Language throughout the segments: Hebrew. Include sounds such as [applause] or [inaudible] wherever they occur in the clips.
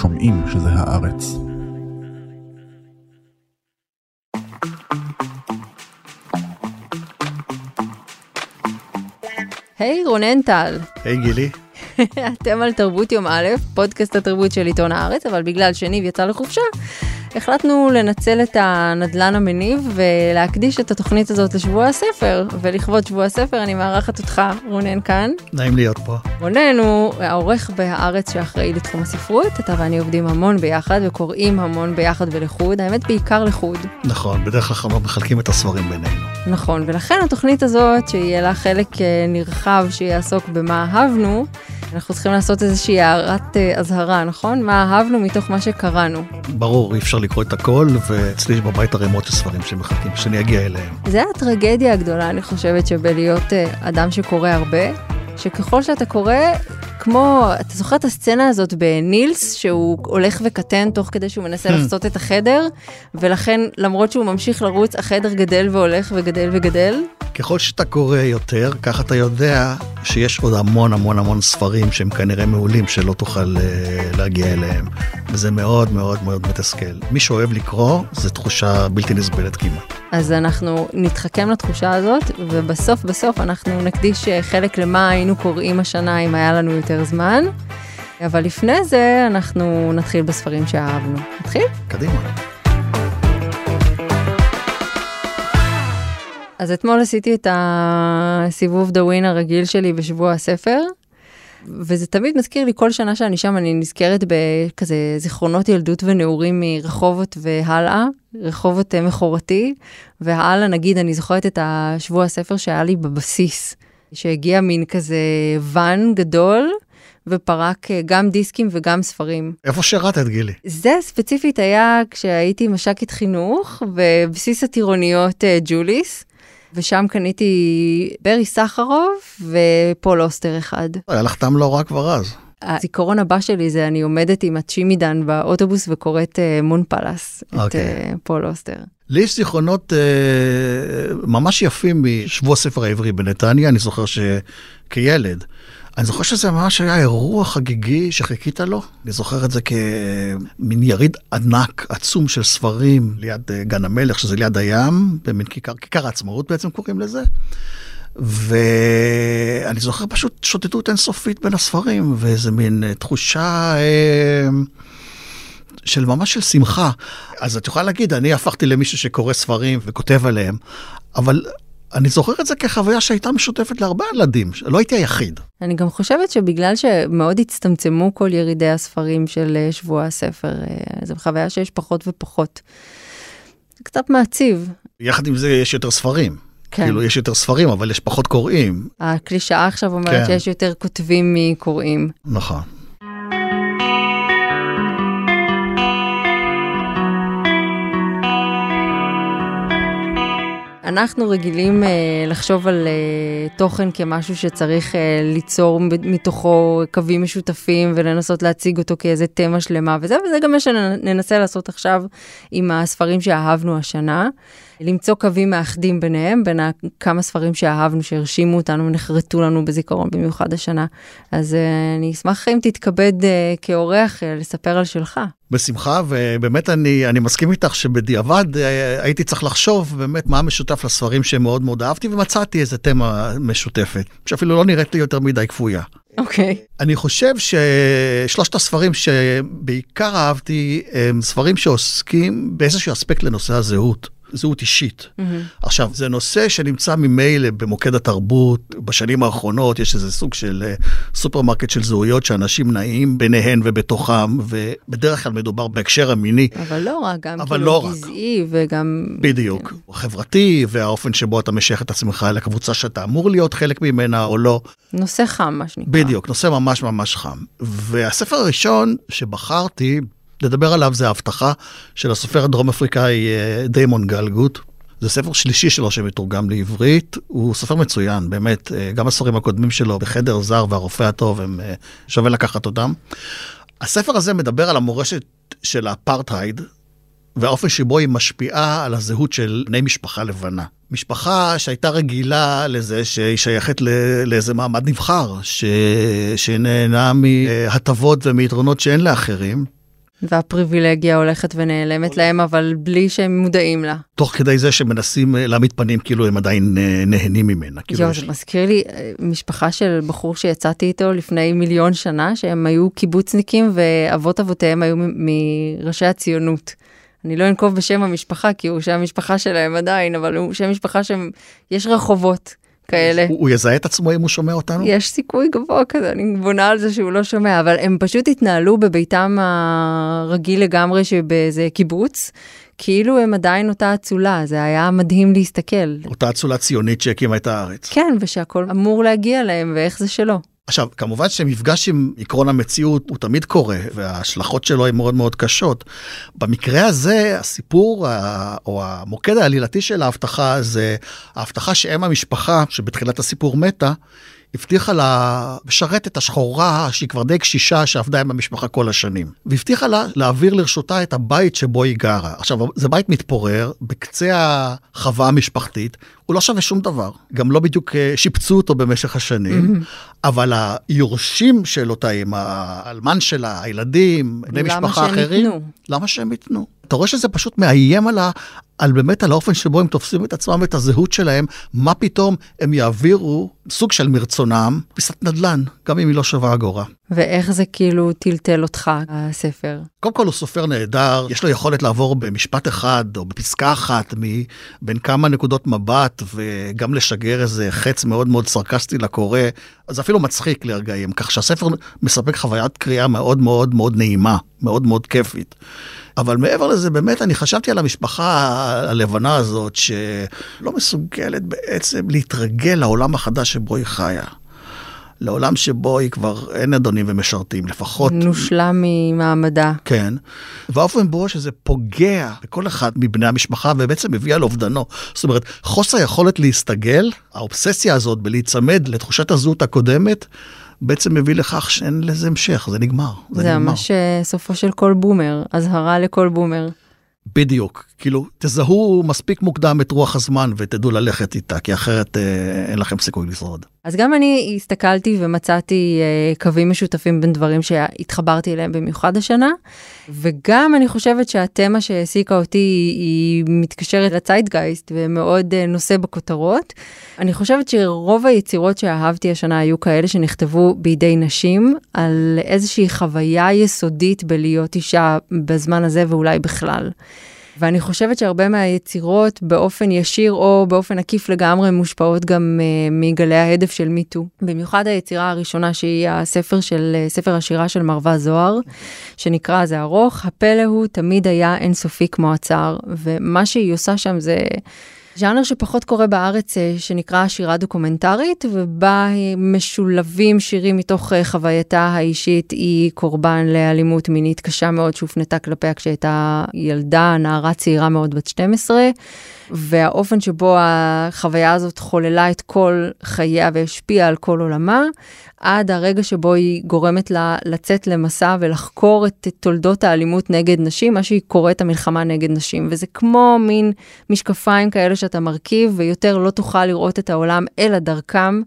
שומעים שזה הארץ. היי רונן טל, היי גילי. [laughs] אתם על תרבות יום א', פודקאסט התרבות של עיתון הארץ, אבל בגלל שניב יצא לחופשה, החלטנו לנצל את הנדלן המניב ולהקדיש את התוכנית הזאת לשבוע הספר, ולכבוד שבוע הספר אני מארחת אותך, רונן כאן. נעים להיות פה. רונן הוא העורך בהארץ שאחראי לתחום הספרות, אתה ואני עובדים המון ביחד וקוראים המון ביחד ולחוד, האמת בעיקר לחוד. נכון, בדרך כלל אנחנו מחלקים את הספרים בינינו. נכון, ולכן התוכנית הזאת, שיהיה לה חלק אה, נרחב שיעסוק במה אהבנו, אנחנו צריכים לעשות איזושהי הערת אה, אזהרה, נכון? מה אהבנו מתוך מה שקראנו. ברור, אי אפשר לקרוא את הכל, ואצלי יש בבית ערימות של ספרים שמחכים שאני אגיע אליהם. זה הטרגדיה הגדולה, אני חושבת, שבלהיות אה, אדם שקורא הרבה, שככל שאתה קורא, כמו, אתה זוכר את הסצנה הזאת בנילס, שהוא הולך וקטן תוך כדי שהוא מנסה לחצות את החדר, ולכן למרות שהוא ממשיך לרוץ, החדר גדל והולך וגדל וגדל? ככל שאתה קורא יותר, כך אתה יודע שיש עוד המון המון המון ספרים שהם כנראה מעולים שלא תוכל uh, להגיע אליהם. וזה מאוד מאוד מאוד מתסכל. מי שאוהב לקרוא, זו תחושה בלתי נסבלת כמעט. אז אנחנו נתחכם לתחושה הזאת, ובסוף בסוף אנחנו נקדיש אה, חלק למה היינו קוראים השנה אם היה לנו יותר זמן. אבל לפני זה אנחנו נתחיל בספרים שאהבנו. נתחיל? קדימה. אז אתמול עשיתי את הסיבוב דאווין הרגיל שלי בשבוע הספר, וזה תמיד מזכיר לי כל שנה שאני שם, אני נזכרת בכזה זיכרונות ילדות ונעורים מרחובות והלאה, רחובות אה, מכורתי, והלאה נגיד, אני זוכרת את השבוע הספר שהיה לי בבסיס, שהגיע מין כזה ואן גדול. ופרק אה, גם דיסקים וגם ספרים. איפה שירתת, גילי? זה ספציפית היה כשהייתי מש"קית חינוך בבסיס הטירוניות אה, ג'וליס. ושם קניתי ברי סחרוב ופול אוסטר אחד. היה לך טעם לא רע כבר אז. הזיכרון הבא שלי זה אני עומדת עם הצ'ימידן באוטובוס וקוראת uh, מון פלאס. את uh, פול אוסטר. לי יש זיכרונות uh, ממש יפים משבוע הספר העברי בנתניה, אני זוכר שכילד. אני זוכר שזה ממש היה אירוע חגיגי שחיכית לו. אני זוכר את זה כמין יריד ענק, עצום של ספרים ליד אה, גן המלך, שזה ליד הים, במין כיכר, כיכר העצמאות בעצם קוראים לזה. ואני זוכר פשוט שוטטות אינסופית בין הספרים, ואיזה מין אה, תחושה... אה, של ממש של שמחה. אז את יכולה להגיד, אני הפכתי למישהו שקורא ספרים וכותב עליהם, אבל אני זוכר את זה כחוויה שהייתה משותפת להרבה ילדים, לא הייתי היחיד. אני גם חושבת שבגלל שמאוד הצטמצמו כל ירידי הספרים של אה, שבוע הספר, אה, זו חוויה שיש פחות ופחות. קצת מעציב. יחד עם זה יש יותר ספרים. כן. כאילו יש יותר ספרים אבל יש פחות קוראים. הקלישאה עכשיו אומרת כן. שיש יותר כותבים מקוראים. נכון. אנחנו רגילים uh, לחשוב על uh, תוכן כמשהו שצריך uh, ליצור מתוכו קווים משותפים ולנסות להציג אותו כאיזה תמה שלמה וזה, וזה גם מה שננסה לעשות עכשיו עם הספרים שאהבנו השנה. למצוא קווים מאחדים ביניהם, בין כמה ספרים שאהבנו, שהרשימו אותנו ונחרטו לנו בזיכרון במיוחד השנה. אז uh, אני אשמח אם תתכבד uh, כאורח uh, לספר על שלך. בשמחה, ובאמת אני, אני מסכים איתך שבדיעבד הייתי צריך לחשוב באמת מה משותף לספרים שמאוד מאוד אהבתי, ומצאתי איזה תמה משותפת, שאפילו לא נראית לי יותר מדי כפויה. אוקיי. Okay. אני חושב ששלושת הספרים שבעיקר אהבתי הם ספרים שעוסקים באיזשהו אספקט לנושא הזהות. זהות אישית. Mm-hmm. עכשיו, זה נושא שנמצא ממילא במוקד התרבות. בשנים האחרונות יש איזה סוג של uh, סופרמרקט של זהויות שאנשים נעים ביניהן ובתוכם, ובדרך כלל מדובר בהקשר המיני. אבל לא רק, גם כאילו לא גזעי וגם... בדיוק. כן. חברתי, והאופן שבו אתה משייך את עצמך לקבוצה שאתה אמור להיות חלק ממנה או לא. נושא חם, מה שנקרא. בדיוק, נושא ממש ממש חם. והספר הראשון שבחרתי, לדבר עליו זה ההבטחה של הסופר הדרום אפריקאי אה, דיימון גלגוט. זה ספר שלישי שלו שמתורגם לעברית, הוא סופר מצוין, באמת, אה, גם הספרים הקודמים שלו, בחדר זר והרופא הטוב, הם אה, שווה לקחת אותם. הספר הזה מדבר על המורשת של האפרטהייד, והאופן שבו היא משפיעה על הזהות של בני משפחה לבנה. משפחה שהייתה רגילה לזה שהיא שייכת לאיזה מעמד נבחר, ש... שנהנה מהטבות ומיתרונות שאין לאחרים. והפריבילגיה הולכת ונעלמת להם, אבל בלי שהם מודעים לה. תוך כדי זה שמנסים אה, להעמיד פנים כאילו הם עדיין אה, נהנים ממנה. כאילו יואו, זה מזכיר לי אה, משפחה של בחור שיצאתי איתו לפני מיליון שנה, שהם היו קיבוצניקים ואבות אבותיהם היו מראשי הציונות. אני לא אנקוב בשם המשפחה, כי הוא שם המשפחה שלהם עדיין, אבל הוא שם משפחה שיש רחובות כאלה. הוא, הוא יזהה את עצמו אם הוא שומע אותנו? יש סיכוי גבוה כזה, אני בונה על זה שהוא לא שומע, אבל הם פשוט התנהלו בביתם הרגיל לגמרי שבאיזה קיבוץ, כאילו הם עדיין אותה אצולה, זה היה מדהים להסתכל. אותה אצולה ציונית שהקימה את הארץ. כן, ושהכול אמור להגיע להם, ואיך זה שלא. עכשיו, כמובן שמפגש עם עקרון המציאות הוא תמיד קורה, וההשלכות שלו הן מאוד מאוד קשות. במקרה הזה, הסיפור או המוקד העלילתי של ההבטחה זה ההבטחה שאם המשפחה, שבתחילת הסיפור מתה, הבטיחה לה משרתת השחורה שהיא כבר די קשישה שעבדה עם המשפחה כל השנים. והבטיחה לה להעביר לרשותה את הבית שבו היא גרה. עכשיו, זה בית מתפורר בקצה החווה המשפחתית, הוא לא שווה שום דבר. גם לא בדיוק אה, שיפצו אותו במשך השנים, אבל היורשים של אותה אימא, האלמן שלה, הילדים, בני למה משפחה שהם אחרים, ייתנו? למה שהם ייתנו? אתה רואה שזה פשוט מאיים על, ה, על באמת על האופן שבו הם תופסים את עצמם ואת הזהות שלהם, מה פתאום הם יעבירו סוג של מרצונם פיסת נדל"ן, גם אם היא לא שווה אגורה. ואיך זה כאילו טלטל אותך, הספר. קודם כל הוא סופר נהדר, יש לו יכולת לעבור במשפט אחד או בפסקה אחת מבין כמה נקודות מבט וגם לשגר איזה חץ מאוד מאוד סרקסטי לקורא, אז אפילו מצחיק לרגעים, כך שהספר מספק חוויית קריאה מאוד מאוד מאוד נעימה, מאוד מאוד כיפית. אבל מעבר לזה, באמת, אני חשבתי על המשפחה הלבנה הזאת, שלא מסוגלת בעצם להתרגל לעולם החדש שבו היא חיה. לעולם שבו היא כבר אין אדונים ומשרתים, לפחות נושלה ממעמדה. כן, והאופן בו שזה פוגע בכל אחד מבני המשפחה ובעצם מביא על אובדנו. זאת אומרת, חוסר היכולת להסתגל, האובססיה הזאת בלהיצמד לתחושת הזהות הקודמת, בעצם מביא לכך שאין לזה המשך, זה נגמר. זה, נגמר. ממש אה, סופו של כל בומר, אזהרה לכל בומר. בדיוק, כאילו, תזהו מספיק מוקדם את רוח הזמן ותדעו ללכת איתה, כי אחרת אה, אין לכם סיכוי לשרוד. אז גם אני הסתכלתי ומצאתי אה, קווים משותפים בין דברים שהתחברתי אליהם במיוחד השנה, וגם אני חושבת שהתמה שהעסיקה אותי היא, מתקשרת לציידגייסט ומאוד אה, נושא בכותרות. אני חושבת שרוב היצירות שאהבתי השנה היו כאלה שנכתבו בידי נשים על איזושהי חוויה יסודית בלהיות אישה בזמן הזה ואולי בכלל. ואני חושבת שהרבה מהיצירות באופן ישיר או באופן עקיף לגמרי מושפעות גם uh, מגלי ההדף של מיטו. במיוחד היצירה הראשונה שהיא הספר של, uh, ספר השירה של מרווה זוהר, שנקרא זה ארוך, הפלא הוא תמיד היה אינסופי כמו הצער, ומה שהיא עושה שם זה... ז'אנר שפחות קורה בארץ אה, שנקרא שירה דוקומנטרית ובה משולבים שירים מתוך אה, חווייתה האישית היא קורבן לאלימות מינית קשה מאוד שהופנתה כלפיה כשהייתה ילדה, נערה צעירה מאוד בת 12 והאופן שבו החוויה הזאת חוללה את כל חייה והשפיעה על כל עולמה עד הרגע שבו היא גורמת לה לצאת למסע ולחקור את תולדות האלימות נגד נשים, מה שהיא קוראת המלחמה נגד נשים. וזה כמו מין משקפיים כאלה שאתה מרכיב, ויותר לא תוכל לראות את העולם אלא דרכם.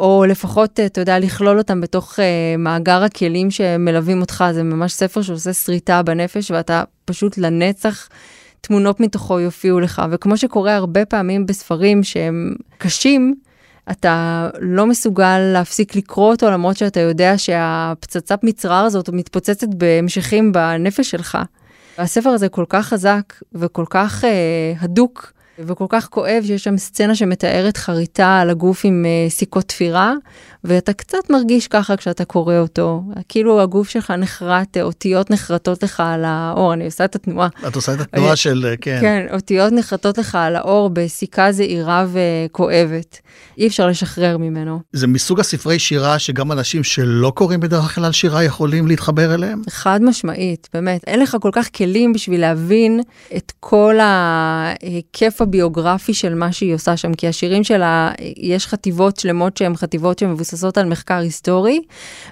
או לפחות, אתה יודע, לכלול אותם בתוך uh, מאגר הכלים שמלווים אותך, זה ממש ספר שעושה שריטה בנפש, ואתה פשוט לנצח, תמונות מתוכו יופיעו לך. וכמו שקורה הרבה פעמים בספרים שהם קשים, אתה לא מסוגל להפסיק לקרוא אותו, למרות שאתה יודע שהפצצת מצרר הזאת מתפוצצת בהמשכים בנפש שלך. והספר הזה כל כך חזק וכל כך אה, הדוק וכל כך כואב, שיש שם סצנה שמתארת חריטה על הגוף עם אה, סיכות תפירה, ואתה קצת מרגיש ככה כשאתה קורא אותו. כאילו הגוף שלך נחרט, אה, אותיות נחרטות לך על האור, אני עושה את התנועה. את עושה את התנועה של, אה, כן. כן, אותיות נחרטות לך על האור בסיכה זעירה וכואבת. אי אפשר לשחרר ממנו. זה מסוג הספרי שירה שגם אנשים שלא קוראים בדרך כלל שירה יכולים להתחבר אליהם? חד משמעית, באמת. אין לך כל כך כלים בשביל להבין את כל ההיקף הביוגרפי של מה שהיא עושה שם, כי השירים שלה, יש חטיבות שלמות שהן חטיבות שמבוססות שמבוססות על מחקר היסטורי,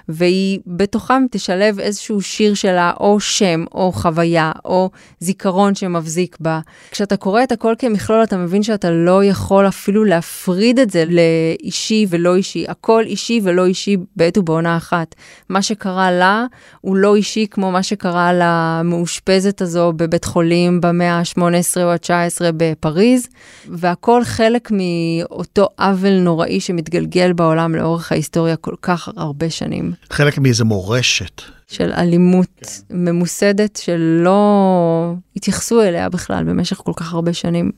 והיא בתוכם תשלב איזשהו שיר שלה, או שם, או חוויה, או זיכרון שמבזיק בה. כשאתה קורא את הכל כמכלול, אתה מבין שאתה לא יכול אפילו להפריד את זה לאישי ולא אישי. הכל אישי ולא אישי בעת ובעונה אחת. מה שקרה לה הוא לא אישי כמו מה שקרה למאושפזת הזו בבית חולים במאה ה-18 או ה-19 בפריז, והכל חלק מאותו עוול נוראי שמתגלגל בעולם לאורך ההיסטוריה כל כך הרבה שנים. חלק מאיזה מורשת. של אלימות כן. ממוסדת שלא התייחסו אליה בכלל במשך כל כך הרבה שנים.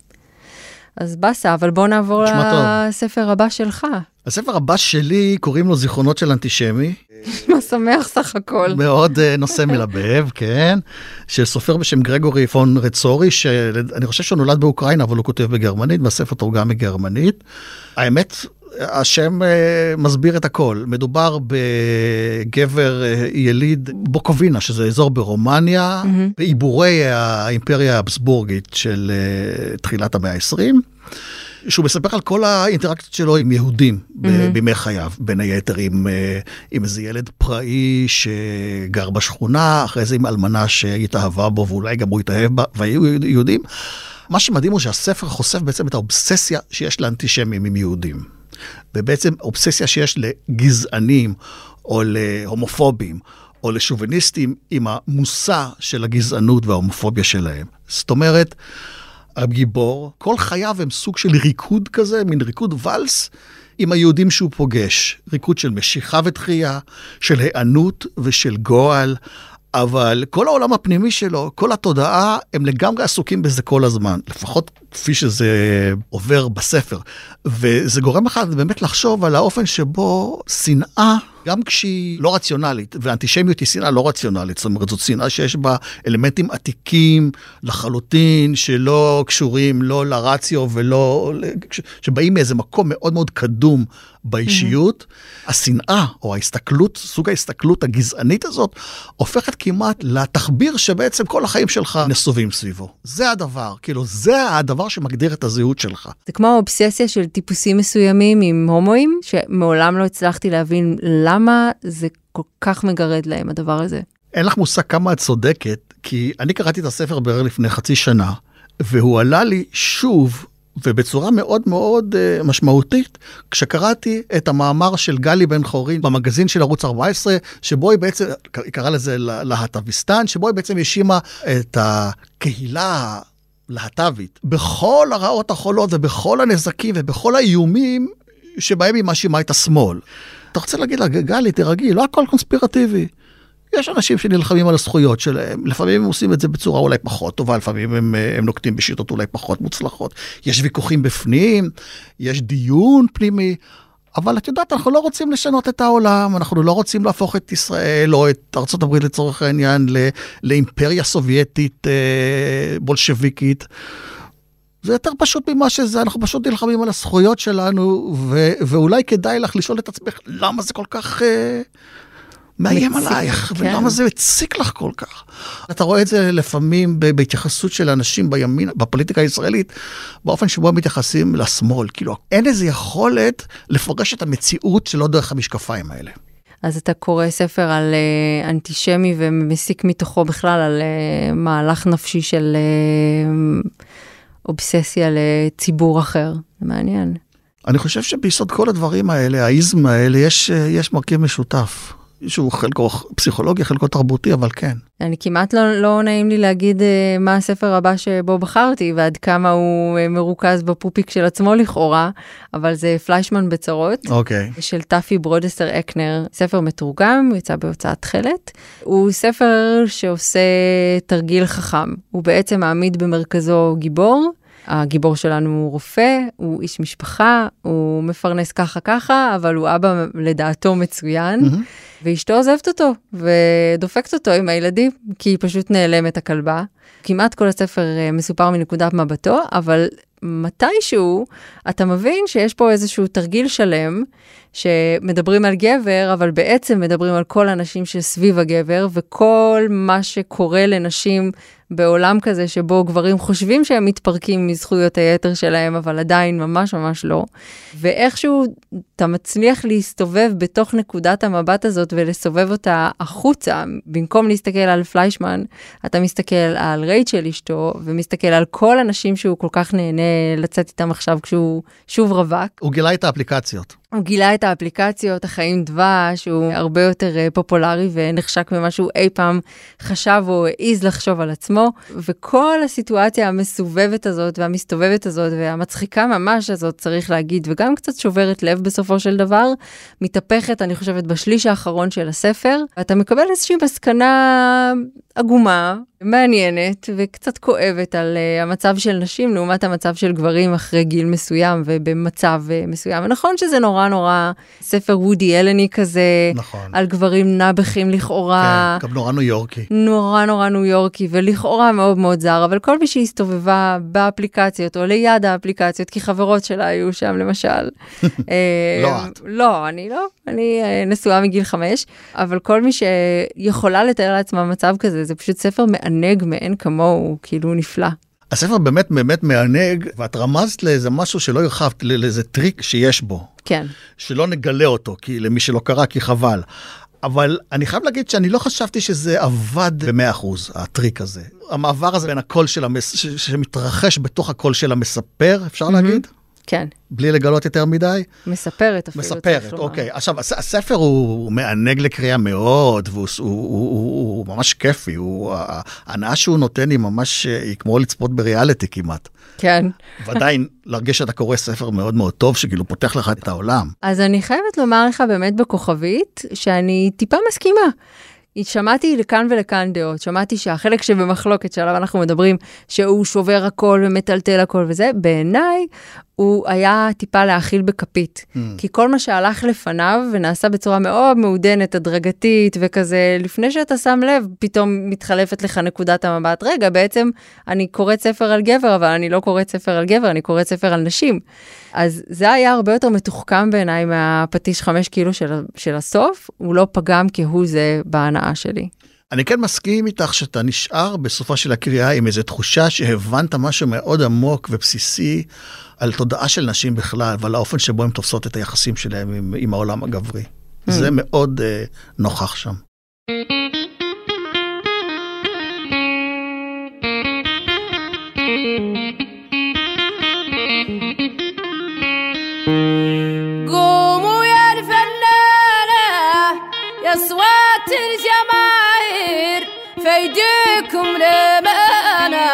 אז באסה, אבל בוא נעבור לספר הבא שלך. הספר הבא שלי קוראים לו זיכרונות של אנטישמי. [laughs] מה שמח סך הכל. מאוד אה, נושא מלבב, [laughs] כן. של סופר בשם גרגורי פון רצורי, שאני חושב שהוא נולד באוקראינה, אבל הוא כותב בגרמנית, והספר תורגם מגרמנית. האמת, השם uh, מסביר את הכל. מדובר בגבר uh, יליד בוקובינה, שזה אזור ברומניה, mm-hmm. בעיבורי האימפריה האבסבורגית של uh, תחילת המאה ה-20. שהוא מספר על כל האינטראקציות שלו עם יהודים mm-hmm. בימי חייו, בין היתר עם, עם איזה ילד פראי שגר בשכונה, אחרי זה עם אלמנה שהתאהבה בו ואולי גם הוא התאהב בה, והיו יהודים. מה שמדהים הוא שהספר חושף בעצם את האובססיה שיש לאנטישמים עם יהודים. ובעצם אובססיה שיש לגזענים או להומופובים או לשוביניסטים עם המושא של הגזענות וההומופוביה שלהם. זאת אומרת, הגיבור, כל חייו הם סוג של ריקוד כזה, מין ריקוד ואלס עם היהודים שהוא פוגש. ריקוד של משיכה ותחייה, של היענות ושל גועל. אבל כל העולם הפנימי שלו, כל התודעה, הם לגמרי עסוקים בזה כל הזמן, לפחות כפי שזה עובר בספר. וזה גורם לך באמת לחשוב על האופן שבו שנאה גם כשהיא לא רציונלית, ואנטישמיות היא שנאה לא רציונלית, זאת אומרת, זאת שנאה שיש בה אלמנטים עתיקים לחלוטין, שלא קשורים לא לרציו ולא, שבאים מאיזה מקום מאוד מאוד קדום באישיות. Mm-hmm. השנאה, או ההסתכלות, סוג ההסתכלות הגזענית הזאת, הופכת כמעט לתחביר שבעצם כל החיים שלך נסובים סביבו. זה הדבר, כאילו, זה הדבר שמגדיר את הזהות שלך. זה כמו האובססיה של טיפוסים מסוימים עם הומואים, שמעולם לא הצלחתי להבין למה. למה זה כל כך מגרד להם הדבר הזה? אין לך מושג כמה את צודקת, כי אני קראתי את הספר בערך לפני חצי שנה, והוא עלה לי שוב ובצורה מאוד מאוד uh, משמעותית, כשקראתי את המאמר של גלי בן חורין במגזין של ערוץ 14, שבו היא בעצם, היא קראה לזה להט"ביסטן, שבו היא בעצם האשימה את הקהילה הלהט"בית בכל הרעות החולות ובכל הנזקים ובכל האיומים שבהם היא מאשימה את השמאל. אתה רוצה להגיד לה, גלי, תירגעי, לא הכל קונספירטיבי. יש אנשים שנלחמים על הזכויות שלהם, לפעמים הם עושים את זה בצורה אולי פחות טובה, לפעמים הם, הם נוקטים בשיטות אולי פחות מוצלחות. יש ויכוחים בפנים, יש דיון פנימי, אבל את יודעת, אנחנו לא רוצים לשנות את העולם, אנחנו לא רוצים להפוך את ישראל או את ארה"ב לצורך העניין לאימפריה סובייטית אה, בולשביקית. זה יותר פשוט ממה שזה, אנחנו פשוט נלחמים על הזכויות שלנו, ו- ואולי כדאי לך לשאול את עצמך למה זה כל כך אה, מאיים עלייך, כן. ולמה זה מציק לך כל כך. אתה רואה את זה לפעמים בהתייחסות של אנשים בימין, בפוליטיקה הישראלית, באופן שבו הם מתייחסים לשמאל. כאילו, אין איזו יכולת לפרש את המציאות שלא דרך המשקפיים האלה. אז אתה קורא ספר על uh, אנטישמי ומסיק מתוכו בכלל על uh, מהלך נפשי של... Uh, אובססיה לציבור אחר. זה מעניין. אני חושב שביסוד כל הדברים האלה, האיזם האלה, יש, יש מרכיב משותף. שהוא חלקו פסיכולוגי, חלקו תרבותי, אבל כן. אני כמעט לא, לא נעים לי להגיד uh, מה הספר הבא שבו בחרתי ועד כמה הוא uh, מרוכז בפופיק של עצמו לכאורה, אבל זה פליישמן בצרות. אוקיי. Okay. של טאפי ברודסטר אקנר, ספר מתורגם, יצא בהוצאת תכלת. הוא ספר שעושה תרגיל חכם. הוא בעצם מעמיד במרכזו גיבור. הגיבור שלנו הוא רופא, הוא איש משפחה, הוא מפרנס ככה ככה, אבל הוא אבא לדעתו מצוין. Mm-hmm. ואשתו עוזבת אותו ודופקת אותו עם הילדים, כי היא פשוט נעלמת הכלבה. כמעט כל הספר אה, מסופר מנקודת מבטו, אבל מתישהו אתה מבין שיש פה איזשהו תרגיל שלם, שמדברים על גבר, אבל בעצם מדברים על כל הנשים שסביב הגבר, וכל מה שקורה לנשים בעולם כזה שבו גברים חושבים שהם מתפרקים מזכויות היתר שלהם, אבל עדיין ממש ממש לא. ואיכשהו אתה מצליח להסתובב בתוך נקודת המבט הזאת ולסובב אותה החוצה, במקום להסתכל על פליישמן, אתה מסתכל על רייצ'ל אשתו, ומסתכל על כל הנשים שהוא כל כך נהנה לצאת איתם עכשיו כשהוא שוב רווק. הוא גילה את האפליקציות. הוא גילה את האפליקציות, החיים דבש, הוא הרבה יותר אה, פופולרי ונחשק ממה שהוא אי פעם חשב או העז לחשוב על עצמו. וכל הסיטואציה המסובבת הזאת והמסתובבת הזאת והמצחיקה ממש הזאת, צריך להגיד, וגם קצת שוברת לב בסופו של דבר, מתהפכת, אני חושבת, בשליש האחרון של הספר. אתה מקבל איזושהי מסקנה עגומה, מעניינת וקצת כואבת על uh, המצב של נשים לעומת המצב של גברים אחרי גיל מסוים ובמצב uh, מסוים. נכון שזה נורא נורא ספר וודי אלני כזה, נכון. על גברים נאבכים לכאורה. כן, גם נורא ניו יורקי. נורא נורא ניו יורקי ולכאורה מאוד מאוד זר, אבל כל מי שהסתובבה באפליקציות או ליד האפליקציות, כי חברות שלה היו שם למשל. [laughs] אה, לא את. לא, אני לא, אני uh, נשואה מגיל חמש, אבל כל מי שיכולה לתאר לעצמה מצב כזה, זה פשוט ספר מענג מאין כמוהו, כאילו נפלא. הספר באמת באמת מענג, ואת רמזת לאיזה משהו שלא הרחבת, לאיזה טריק שיש בו. כן. שלא נגלה אותו, כי למי שלא קרא, כי חבל. אבל אני חייב להגיד שאני לא חשבתי שזה עבד ב-100%, הטריק הזה. המעבר הזה בין הקול של המס... ש... שמתרחש בתוך הקול של המספר, אפשר להגיד? כן, בלי לגלות יותר מדי? מספרת אפילו. מספרת. אוקיי. עכשיו, הס- הספר הוא מענג לקריאה מאוד, והוא הוא, הוא, הוא, הוא ממש כיפי, הוא, ההנאה שהוא נותן היא ממש, היא כמו לצפות בריאליטי כמעט. כן. ועדיין, [laughs] להרגיש שאתה קורא ספר מאוד מאוד טוב, שכאילו פותח לך את העולם. אז אני חייבת לומר לך באמת בכוכבית, שאני טיפה מסכימה. שמעתי לכאן ולכאן דעות, שמעתי שהחלק שבמחלוקת שעליו אנחנו מדברים, שהוא שובר הכל ומטלטל הכל וזה, בעיניי הוא היה טיפה להאכיל בכפית. Hmm. כי כל מה שהלך לפניו ונעשה בצורה מאוד מעודנת, הדרגתית וכזה, לפני שאתה שם לב, פתאום מתחלפת לך נקודת המבט. רגע, בעצם אני קוראת ספר על גבר, אבל אני לא קוראת ספר על גבר, אני קוראת ספר על נשים. אז זה היה הרבה יותר מתוחכם בעיניי מהפטיש חמש קילו של, של הסוף, הוא לא פגם כהוא זה בהנאה שלי. אני כן מסכים איתך שאתה נשאר בסופה של הקריאה עם איזו תחושה שהבנת משהו מאוד עמוק ובסיסי על תודעה של נשים בכלל ועל האופן שבו הן תופסות את היחסים שלהם עם, עם העולם הגברי. זה מאוד uh, נוכח שם. فيديكم لمانا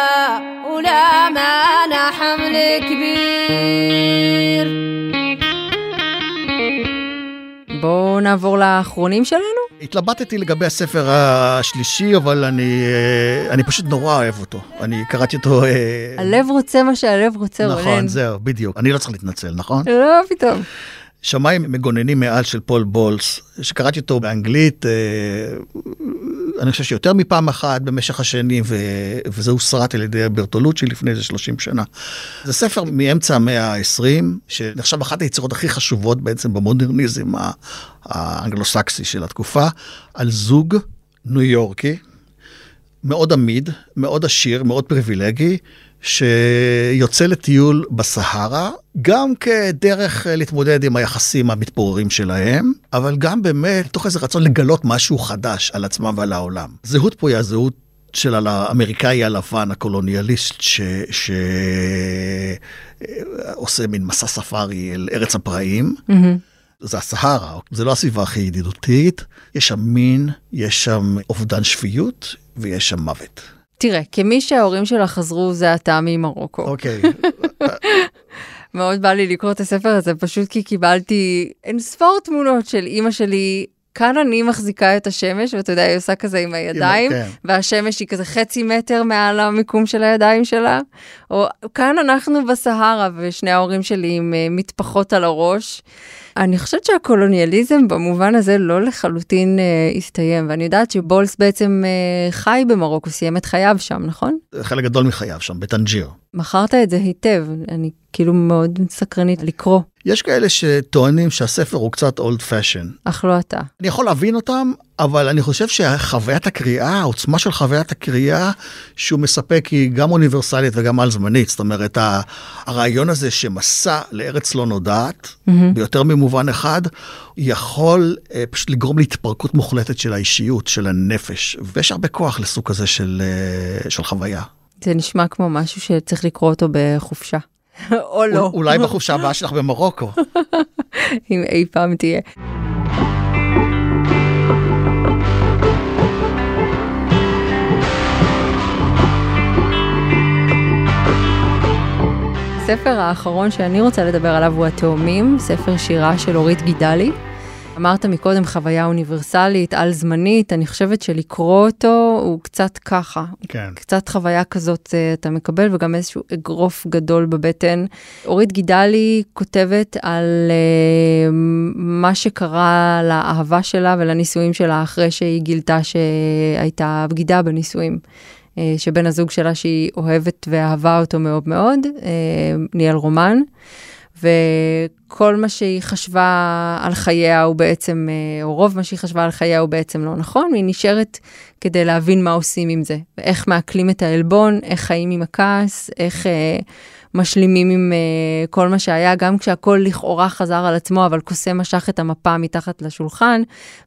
ولا مانا حمل كبير בואו נעבור לאחרונים שלנו. התלבטתי לגבי הספר השלישי, אבל אני, אה, אני פשוט נורא אוהב אותו. אני קראתי אותו... אה, הלב רוצה מה שהלב רוצה, רונן. נכון, זהו, בדיוק. אני לא צריך להתנצל, נכון? לא, פתאום. שמיים מגוננים מעל של פול בולס, שקראתי אותו באנגלית, אה, אני חושב שיותר מפעם אחת במשך השנים, ו, וזה הוסרט על ידי ברטולוצ'י לפני איזה 30 שנה. זה ספר מאמצע המאה ה-20, שנחשב אחת היצירות הכי חשובות בעצם במודרניזם האנגלו-סקסי של התקופה, על זוג ניו יורקי, מאוד עמיד, מאוד עשיר, מאוד פריבילגי, שיוצא לטיול בסהרה, גם כדרך אה, להתמודד עם היחסים המתפוררים שלהם, אבל גם באמת תוך איזה רצון לגלות משהו חדש על עצמם ועל העולם. זהות פה היא הזהות של האמריקאי הלבן, הקולוניאליסט, שעושה מין מסע ספארי אל ארץ הפראים. זה הסהרה, זה לא הסביבה הכי ידידותית, יש שם מין, יש שם אובדן שפיות ויש שם מוות. תראה, כמי שההורים שלה חזרו זה עתה ממרוקו, אוקיי, [laughs] מאוד בא לי לקרוא את הספר הזה, פשוט כי קיבלתי אין ספור תמונות של אימא שלי. כאן אני מחזיקה את השמש, ואתה יודע, היא עושה כזה עם הידיים, כן. והשמש היא כזה חצי מטר מעל המיקום של הידיים שלה. או כאן אנחנו בסהרה, ושני ההורים שלי עם אה, מטפחות על הראש. אני חושבת שהקולוניאליזם במובן הזה לא לחלוטין אה, הסתיים, ואני יודעת שבולס בעצם אה, חי במרוקו, סיים את חייו שם, נכון? חלק גדול מחייו שם, בטנג'יר. מכרת את זה היטב, אני כאילו מאוד סקרנית לקרוא, יש כאלה שטוענים שהספר הוא קצת old fashion. אך לא אתה. אני יכול להבין אותם, אבל אני חושב שחוויית הקריאה, העוצמה של חוויית הקריאה שהוא מספק היא גם אוניברסלית וגם על זמנית. זאת אומרת, הרעיון הזה שמסע לארץ לא נודעת, mm-hmm. ביותר ממובן אחד, יכול אה, פשוט לגרום להתפרקות מוחלטת של האישיות, של הנפש, ויש הרבה כוח לסוג כזה של, אה, של חוויה. זה נשמע כמו משהו שצריך לקרוא אותו בחופשה. או לא. אולי בחופשה הבאה שלך במרוקו. [laughs] אם אי פעם תהיה. הספר האחרון שאני רוצה לדבר עליו הוא התאומים, ספר שירה של אורית גידלי. אמרת מקודם חוויה אוניברסלית, על זמנית, אני חושבת שלקרוא אותו הוא קצת ככה. כן. קצת חוויה כזאת אה, אתה מקבל, וגם איזשהו אגרוף גדול בבטן. אורית גידלי כותבת על uh, מה שקרה לאהבה שלה ולנישואים שלה אחרי שהיא גילתה שהייתה בגידה בנישואים. אה, שבן הזוג שלה שהיא אוהבת ואהבה אותו מאוד מאוד, ניאל רומן. וכל מה שהיא חשבה על חייה הוא בעצם, אה, או רוב מה שהיא חשבה על חייה הוא בעצם לא נכון, והיא נשארת כדי להבין מה עושים עם זה, ואיך מעכלים את העלבון, איך חיים עם הכעס, איך אה, משלימים עם אה, כל מה שהיה, גם כשהכול לכאורה חזר על עצמו, אבל קוסם משך את המפה מתחת לשולחן,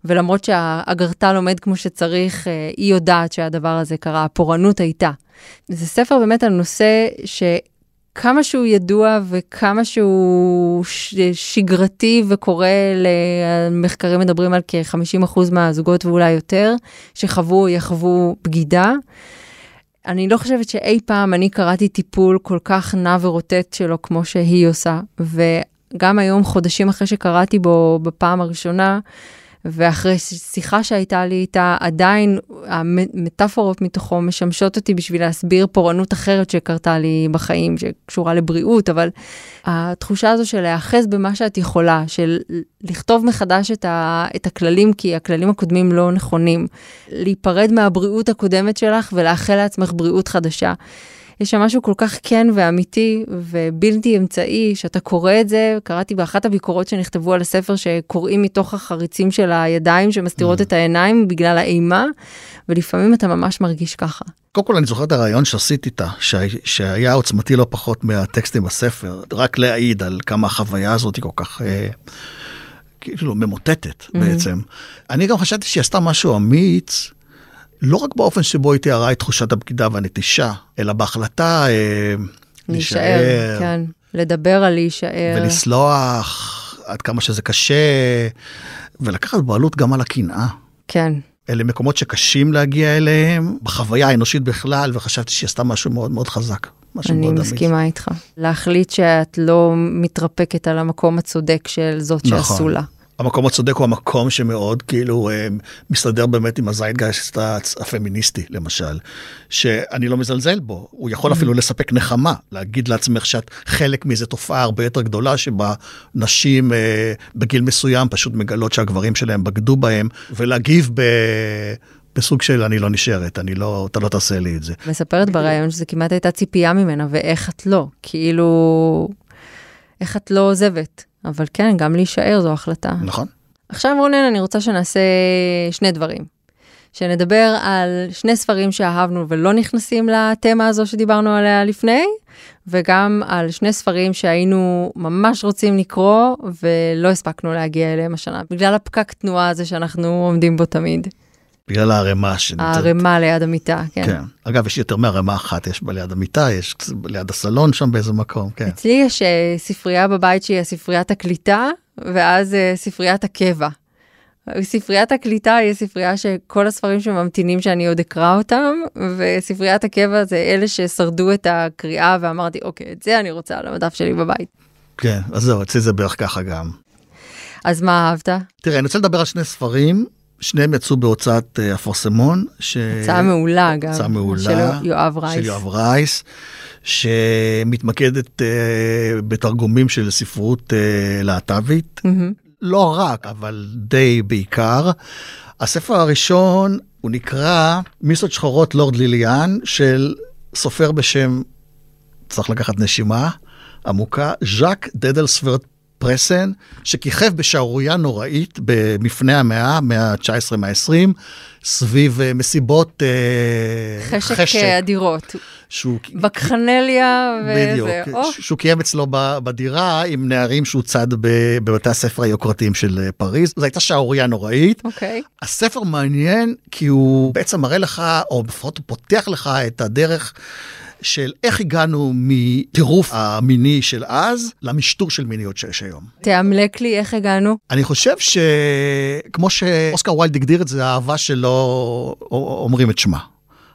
ולמרות שהאגרטל עומד כמו שצריך, אה, היא יודעת שהדבר הזה קרה, הפורענות הייתה. זה ספר באמת על נושא ש... כמה שהוא ידוע וכמה שהוא שגרתי וקורה, למחקרים מדברים על כ-50% מהזוגות ואולי יותר, שחוו או יחוו בגידה. אני לא חושבת שאי פעם אני קראתי טיפול כל כך נע ורוטט שלו כמו שהיא עושה, וגם היום, חודשים אחרי שקראתי בו בפעם הראשונה, ואחרי שיחה שהייתה לי איתה, עדיין המטאפורות מתוכו משמשות אותי בשביל להסביר פורענות אחרת שקרתה לי בחיים, שקשורה לבריאות, אבל התחושה הזו של להיאחז במה שאת יכולה, של לכתוב מחדש את, ה, את הכללים, כי הכללים הקודמים לא נכונים, להיפרד מהבריאות הקודמת שלך ולאחל לעצמך בריאות חדשה. יש שם משהו כל כך כן ואמיתי ובלתי אמצעי, שאתה קורא את זה, קראתי באחת הביקורות שנכתבו על הספר שקוראים מתוך החריצים של הידיים שמסתירות mm. את העיניים בגלל האימה, ולפעמים אתה ממש מרגיש ככה. קודם כל אני זוכר את הרעיון שעשית איתה, שהיה עוצמתי לא פחות מהטקסטים בספר, רק להעיד על כמה החוויה הזאת היא כל כך... אה, כאילו ממוטטת mm-hmm. בעצם. אני גם חשבתי שהיא עשתה משהו אמיץ, לא רק באופן שבו היא תיארה את תחושת הבגידה והנטישה, אלא בהחלטה אה, להישאר, כן, לדבר על להישאר. ולסלוח עד כמה שזה קשה, ולקחת בעלות גם על הקנאה. כן. אלה מקומות שקשים להגיע אליהם, בחוויה האנושית בכלל, וחשבתי שהיא עשתה משהו מאוד מאוד חזק. אני מסכימה אמיץ. איתך. להחליט שאת לא מתרפקת על המקום הצודק של זאת נכון. שעשו לה. המקום הצודק הוא המקום שמאוד כאילו אה, מסתדר באמת עם הזיידגייסט הפמיניסטי למשל, שאני לא מזלזל בו, הוא יכול mm-hmm. אפילו לספק נחמה, להגיד לעצמך שאת חלק מאיזו תופעה הרבה יותר גדולה שבה נשים אה, בגיל מסוים פשוט מגלות שהגברים שלהם בגדו בהם, ולהגיב ב... בסוג של אני לא נשארת, אני לא, אתה לא תעשה לי את זה. מספרת בריאיון שזה כמעט הייתה ציפייה ממנה, ואיך את לא, כאילו, איך את לא עוזבת. אבל כן, גם להישאר זו החלטה. נכון. עכשיו רונן, אני רוצה שנעשה שני דברים. שנדבר על שני ספרים שאהבנו ולא נכנסים לתמה הזו שדיברנו עליה לפני, וגם על שני ספרים שהיינו ממש רוצים לקרוא ולא הספקנו להגיע אליהם השנה, בגלל הפקק תנועה הזה שאנחנו עומדים בו תמיד. בגלל הערימה שנמצאת. הערימה ליד המיטה, כן. כן. אגב, יש יותר מערימה אחת, יש בה ליד המיטה, יש ליד הסלון שם באיזה מקום, כן. אצלי יש uh, ספרייה בבית שהיא ספריית הקליטה, ואז uh, ספריית הקבע. ספריית הקליטה היא ספרייה שכל הספרים שממתינים שאני עוד אקרא אותם, וספריית הקבע זה אלה ששרדו את הקריאה, ואמרתי, אוקיי, את זה אני רוצה על המדף שלי בבית. כן, אז זהו, אצלי זה בערך ככה גם. אז מה אהבת? תראה, אני רוצה לדבר על שני ספרים שניהם יצאו בהוצאת uh, אפרסמון. ש... הצעה מעולה גם. הצעה מעולה. של יואב רייס. של יואב רייס, שמתמקדת uh, בתרגומים של ספרות uh, להט"בית. Mm-hmm. לא רק, אבל די בעיקר. הספר הראשון, הוא נקרא מיסות שחורות לורד ליליאן, של סופר בשם, צריך לקחת נשימה עמוקה, ז'אק דדלסוורט פרסן, שכיכב בשערורייה נוראית במפנה המאה, מאה ה-19, מאה ה-20, סביב אה, מסיבות אה, חשק, חשק אדירות. שהוא... בקחנליה וזה. בדיוק, או. שהוא קיים אצלו בדירה עם נערים שהוא צד בבתי הספר היוקרתיים של אה, פריז. זו הייתה שערורייה נוראית. אוקיי. הספר מעניין כי הוא בעצם מראה לך, או לפחות הוא פותח לך את הדרך. של איך הגענו מטירוף המיני של אז למשטור של מיניות שיש היום. תאמלק לי איך הגענו. אני חושב שכמו שאוסקר ויילד הגדיר את זה, האהבה שלא אומרים את שמה.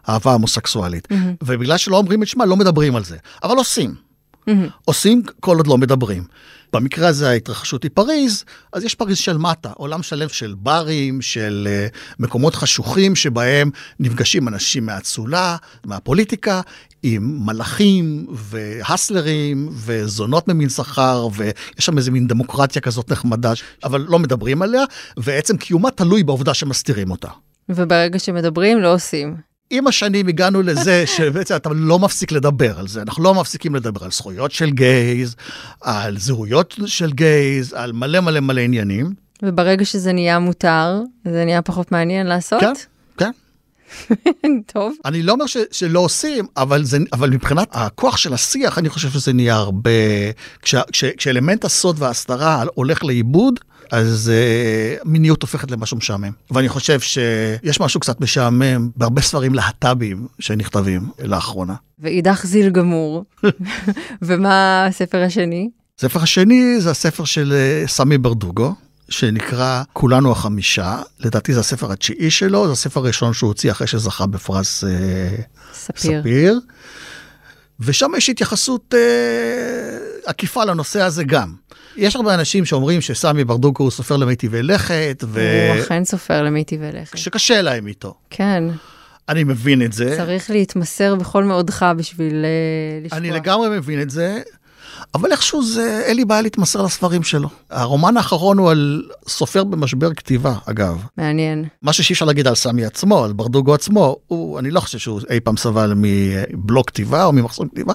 אהבה הומוסקסואלית. Mm-hmm. ובגלל שלא אומרים את שמה, לא מדברים על זה. אבל עושים. Mm-hmm. עושים כל עוד לא מדברים. במקרה הזה ההתרחשות היא פריז, אז יש פריז של מטה, עולם שלם של ברים, של uh, מקומות חשוכים שבהם נפגשים אנשים מהאצולה, מהפוליטיקה, עם מלאכים והסלרים וזונות ממין שכר, ויש שם איזה מין דמוקרטיה כזאת נחמדה, אבל לא מדברים עליה, ועצם קיומה תלוי בעובדה שמסתירים אותה. וברגע שמדברים, לא עושים. עם השנים הגענו לזה [laughs] שבעצם אתה לא מפסיק לדבר על זה. אנחנו לא מפסיקים לדבר על זכויות של גייז, על זהויות של גייז, על מלא מלא מלא עניינים. וברגע שזה נהיה מותר, זה נהיה פחות מעניין לעשות? כן. [laughs] טוב. אני לא אומר ש, שלא עושים, אבל, זה, אבל מבחינת הכוח של השיח, אני חושב שזה נהיה הרבה... כש, כש, כשאלמנט הסוד וההסתרה הולך לאיבוד, אז uh, מיניות הופכת למשהו משעמם. ואני חושב שיש משהו קצת משעמם בהרבה ספרים להט"בים שנכתבים לאחרונה. ואידך זיל גמור. [laughs] ומה הספר השני? הספר השני זה הספר של uh, סמי ברדוגו. שנקרא כולנו החמישה, לדעתי זה הספר התשיעי שלו, זה הספר הראשון שהוא הוציא אחרי שזכה בפרס uh, ספיר. ספיר. ושם יש התייחסות uh, עקיפה לנושא הזה גם. יש הרבה אנשים שאומרים שסמי ברדוקו הוא סופר למיטיבי לכת, ו... הוא אכן סופר למיטיבי לכת. שקשה להם איתו. כן. אני מבין את זה. צריך להתמסר בכל מאודך בשביל uh, לשמוע. אני לגמרי מבין את זה. אבל איכשהו זה, אין לי בעיה להתמסר לספרים שלו. הרומן האחרון הוא על סופר במשבר כתיבה, אגב. מעניין. משהו שאי אפשר להגיד על סמי עצמו, על ברדוגו עצמו, הוא, אני לא חושב שהוא אי פעם סבל מבלוק כתיבה או ממחסום כתיבה,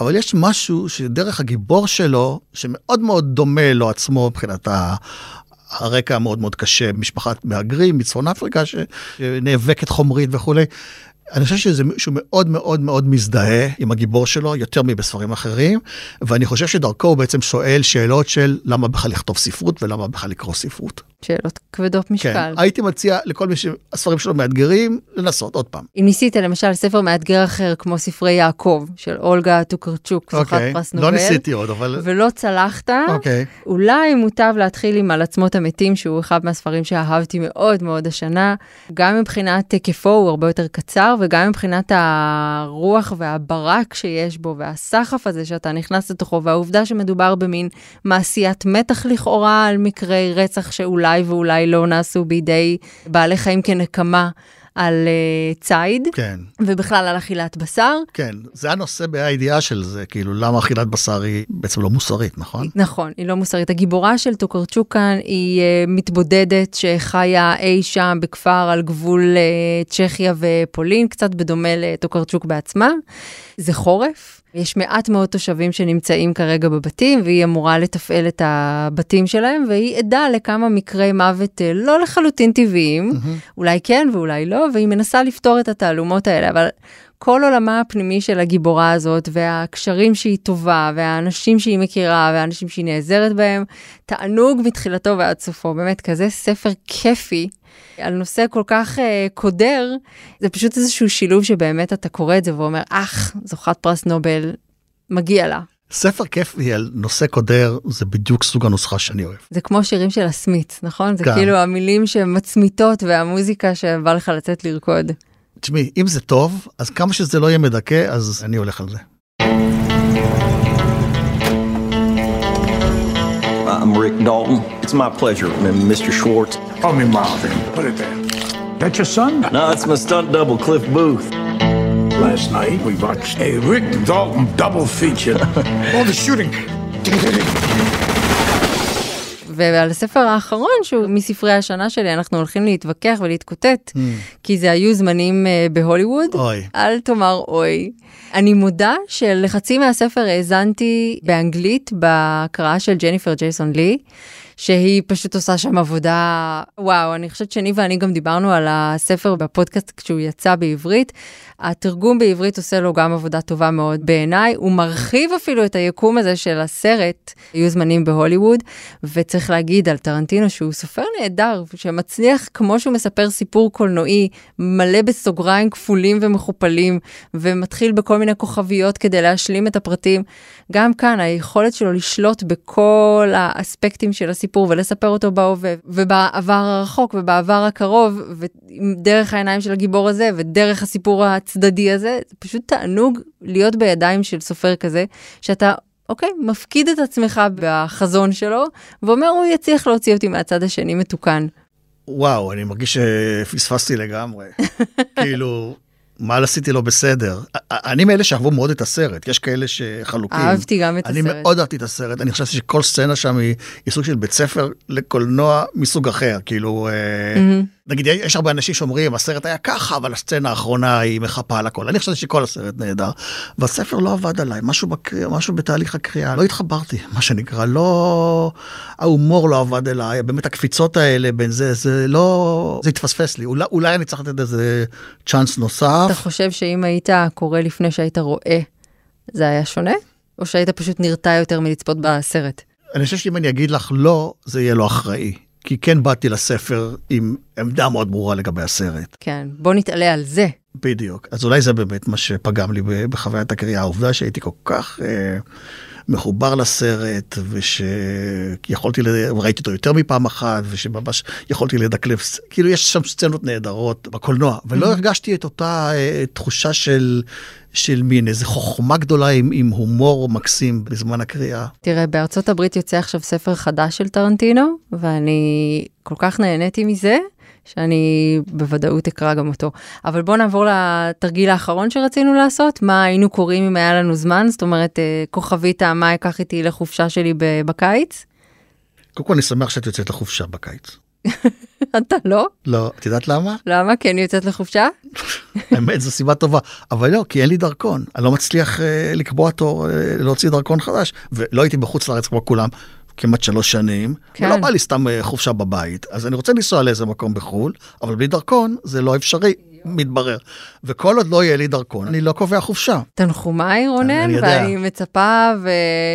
אבל יש משהו שדרך הגיבור שלו, שמאוד מאוד דומה לו עצמו מבחינת ה... הרקע המאוד מאוד קשה, משפחת מהגרים מצפון אפריקה שנאבקת חומרית וכולי. אני חושב שזה שהוא מאוד מאוד מאוד מזדהה עם הגיבור שלו יותר מבספרים אחרים, ואני חושב שדרכו הוא בעצם שואל שאלות של למה בכלל לכתוב ספרות ולמה בכלל לקרוא ספרות. שאלות כבדות משקל. כן, הייתי מציע לכל מי שהספרים שלו מאתגרים, לנסות עוד פעם. אם ניסית למשל ספר מאתגר אחר כמו ספרי יעקב של אולגה טוקרצ'וק, זוכת אוקיי, פרס לא נובל, לא ניסיתי עוד, אבל... ולא צלחת, אוקיי. אולי מוטב להתחיל עם על עצמות המתים, שהוא אחד מהספרים שאהבתי מאוד מאוד השנה, גם מבחינת היקפו הוא הרבה יותר קצר, וגם מבחינת הרוח והברק שיש בו, והסחף הזה שאתה נכנס לתוכו, והעובדה שמדובר במין מעשיית מתח לכאורה על מקרי רצח שאולי... אולי ואולי לא נעשו בידי בעלי חיים כנקמה. על uh, ציד, כן. ובכלל על אכילת בשר. כן, זה הנושא בהידיעה של זה, כאילו למה אכילת בשר היא בעצם לא מוסרית, נכון? נכון, היא לא מוסרית. הגיבורה של טוקרצ'וק כאן היא uh, מתבודדת שחיה אי שם בכפר על גבול uh, צ'כיה ופולין, קצת בדומה לטוקרצ'וק בעצמה. זה חורף, יש מעט מאוד תושבים שנמצאים כרגע בבתים, והיא אמורה לתפעל את הבתים שלהם, והיא עדה לכמה מקרי מוות לא לחלוטין טבעיים, mm-hmm. אולי כן ואולי לא, והיא מנסה לפתור את התעלומות האלה, אבל כל עולמה הפנימי של הגיבורה הזאת, והקשרים שהיא טובה, והאנשים שהיא מכירה, והאנשים שהיא נעזרת בהם, תענוג מתחילתו ועד סופו. באמת, כזה ספר כיפי. על נושא כל כך uh, קודר, זה פשוט איזשהו שילוב שבאמת אתה קורא את זה ואומר, אך, זוכת פרס נובל, מגיע לה. ספר כיפי על נושא קודר זה בדיוק סוג הנוסחה שאני אוהב. זה כמו שירים של הסמית, נכון? זה כן. כאילו המילים שמצמיתות והמוזיקה שבא לך לצאת לרקוד. תשמעי, אם זה טוב, אז כמה שזה לא יהיה מדכא, אז אני הולך על זה. I'm Rick Dalton. It's my pleasure, Mr. Schwartz. Call me Marvin. Put it there. That's your son? No, it's my stunt double, Cliff Booth. Last night we watched a Rick Dalton double feature. [laughs] All the shooting. ועל הספר האחרון, שהוא מספרי השנה שלי, אנחנו הולכים להתווכח ולהתקוטט, Mm. כי זה היו זמנים אה, בהוליווד. אוי. אל תאמר אוי. אני מודה שלחצי מהספר האזנתי באנגלית בהקראה של ג'ניפר ג'ייסון לי, שהיא פשוט עושה שם עבודה, וואו, אני חושבת שני ואני גם דיברנו על הספר בפודקאסט כשהוא יצא בעברית. התרגום בעברית עושה לו גם עבודה טובה מאוד בעיניי, הוא מרחיב אפילו את היקום הזה של הסרט, היו זמנים בהוליווד, וצריך להגיד על טרנטינו שהוא סופר נהדר, שמצליח כמו שהוא מספר סיפור קולנועי מלא בסוגריים כפולים ומכופלים, ומתחיל בכל מיני כוכביות כדי להשלים את הפרטים. גם כאן היכולת שלו לשלוט בכל האספקטים של הסיפור ולספר אותו בהווה ובעבר הרחוק ובעבר הקרוב ודרך העיניים של הגיבור הזה ודרך הסיפור הצדדי הזה, זה פשוט תענוג להיות בידיים של סופר כזה, שאתה אוקיי, מפקיד את עצמך בחזון שלו, ואומר, הוא יצליח להוציא אותי מהצד השני מתוקן. וואו, אני מרגיש שפספסתי לגמרי. [laughs] כאילו, מה עשיתי לא בסדר? אני מאלה שאהבו מאוד את הסרט, יש כאלה שחלוקים. אהבתי גם את אני הסרט. מאוד אהבתי את הסרט, אני חשבתי שכל סצנה שם היא, סוג של בית ספר לקולנוע מסוג אחר, כאילו, מהמם. נגיד, יש הרבה אנשים שאומרים, הסרט היה ככה, אבל הסצנה האחרונה היא מחפה על הכל. אני חשבתי שכל הסרט נהדר, והספר לא עבד עליי, משהו, בקריאה, משהו בתהליך הקריאה, לא התחברתי, מה שנקרא, לא... ההומור לא עבד אליי, באמת הקפיצות האלה בין זה, זה לא... זה התפספס לי, אולי, אולי אני צריך לתת איזה צ'אנס נוסף. אתה חושב שאם היית קורא לפני שהיית רואה, זה היה שונה? או שהיית פשוט נרתע יותר מלצפות בסרט? אני חושב שאם אני אגיד לך לא, זה יהיה לא אחראי. כי כן באתי לספר עם עמדה מאוד ברורה לגבי הסרט. כן, בוא נתעלה על זה. בדיוק. אז אולי זה באמת מה שפגם לי בחוויית הקריאה. העובדה שהייתי כל כך אה, מחובר לסרט, ושיכולתי, ל... וראיתי אותו יותר מפעם אחת, ושממש יכולתי לדקלם, ס- כאילו יש שם סצנות נהדרות בקולנוע, ולא הרגשתי את אותה אה, תחושה של, של מין איזה חוכמה גדולה עם, עם הומור מקסים בזמן הקריאה. תראה, בארצות הברית יוצא עכשיו ספר חדש של טרנטינו, ואני כל כך נהניתי מזה, שאני בוודאות אקרא גם אותו. אבל בואו נעבור לתרגיל האחרון שרצינו לעשות, מה היינו קוראים אם היה לנו זמן, זאת אומרת, אה, כוכבית מה אקח איתי לחופשה שלי בקיץ. קודם כל אני שמח שאת יוצאת לחופשה בקיץ. [laughs] אתה לא? לא, את יודעת למה? למה? כי אני יוצאת לחופשה? [laughs] האמת זו סיבה טובה, אבל לא, כי אין לי דרכון, אני לא מצליח אה, לקבוע תור, אה, להוציא דרכון חדש, ולא הייתי בחוץ לארץ כמו כולם. כמעט שלוש שנים, כן. ולא בא לי סתם אה, חופשה בבית, אז אני רוצה לנסוע לאיזה מקום בחו"ל, אבל בלי דרכון זה לא אפשרי, מתברר. וכל עוד לא יהיה לי דרכון, אני לא קובע חופשה. תנחומיי רונן. ואני מצפה ו...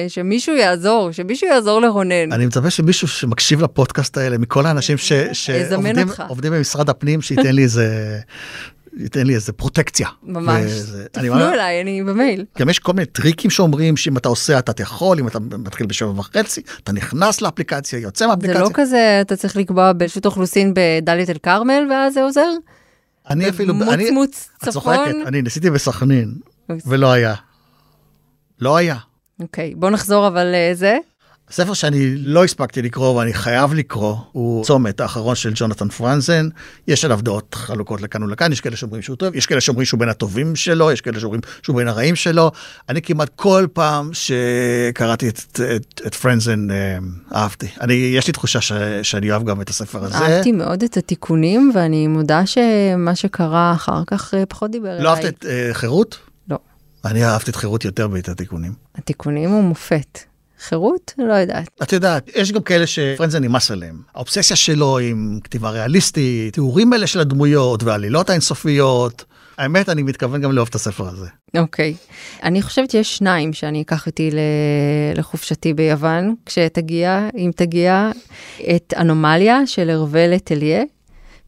שמישהו יעזור, שמישהו יעזור לרונן. אני מצפה שמישהו שמקשיב לפודקאסט האלה, מכל האנשים ש- שעובדים במשרד הפנים, שייתן לי איזה, ייתן לי איזה פרוטקציה. ממש. וזה- אני תפנו ממש- אליי, אני במייל. גם יש כל מיני טריקים שאומרים שאם אתה עושה אתה יכול, אם אתה מתחיל בשבע וחצי, אתה נכנס לאפליקציה, יוצא זה מהאפליקציה. לא כזה, אתה צריך לקבוע ברשות אוכלוסין בדאלית אל כרמל ואז זה עוזר? אני אפילו, אני, מוץ את צפון? צוחקת, אני ניסיתי בסכנין, אוי. ולא היה. לא היה. אוקיי, בוא נחזור אבל לזה. הספר שאני לא הספקתי לקרוא ואני חייב לקרוא הוא צומת האחרון של ג'ונתן פרנזן. יש עליו דעות חלוקות לכאן ולכאן, יש כאלה שאומרים שהוא טוב, יש כאלה שאומרים שהוא בין הטובים שלו, יש כאלה שאומרים שהוא בין הרעים שלו. אני כמעט כל פעם שקראתי את, את, את פרנזן אה, אהבתי. אני, יש לי תחושה ש, שאני אוהב גם את הספר הזה. אהבתי מאוד את התיקונים ואני מודה שמה שקרה אחר כך אה, פחות דיבר אליי. לא אהבת את אה, חירות? לא. אני אהבתי את חירות יותר ואת התיקונים. התיקונים הוא מופת. חירות? לא יודעת. את יודעת, יש גם כאלה שפרנזן נמאס עליהם. האובססיה שלו עם כתיבה ריאליסטית, תיאורים אלה של הדמויות והעלילות האינסופיות. האמת, אני מתכוון גם לאהוב את הספר הזה. אוקיי. אני חושבת שיש שניים שאני אקח איתי לחופשתי ביוון, כשתגיע, אם תגיע, את אנומליה של הרווה לטליה.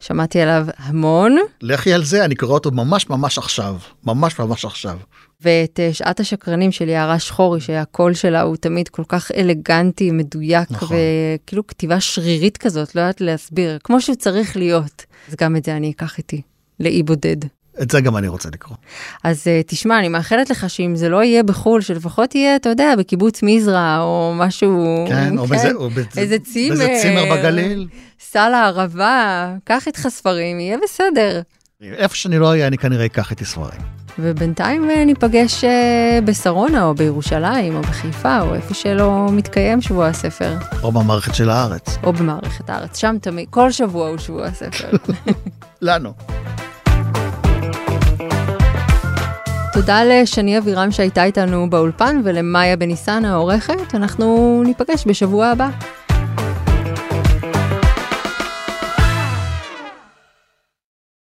שמעתי עליו המון, לכי על זה, אני קורא אותו ממש ממש עכשיו. ממש ממש עכשיו. ואת אה, שעת השקרנים של יערה שחורי, שהקול שלה הוא תמיד כל כך אלגנטי, מדויק, נכון. וכאילו כתיבה שרירית כזאת, לא יודעת להסביר, כמו שהוא צריך להיות. אז גם את זה אני אקח איתי, לאי בודד. את זה גם אני רוצה לקרוא. אז אה, תשמע, אני מאחלת לך שאם זה לא יהיה בחו"ל, שלפחות יהיה, אתה יודע, בקיבוץ מזרע או משהו... כן, או כן? בזה, או איזה צימר. צימר בגליל. סל הערבה, קח איתך ספרים, יהיה בסדר. איפה שאני לא אהיה, אני כנראה אקח איתי ספרים. ובינתיים אה, ניפגש אה, בשרונה או בירושלים או בחיפה או איפה שלא מתקיים שבוע הספר. או במערכת של הארץ. או במערכת הארץ, שם תמיד, כל שבוע הוא שבוע הספר. [laughs] לנו. תודה לשני אבירם שהייתה איתנו באולפן ולמאיה בניסן העורכת. אנחנו ניפגש בשבוע הבא.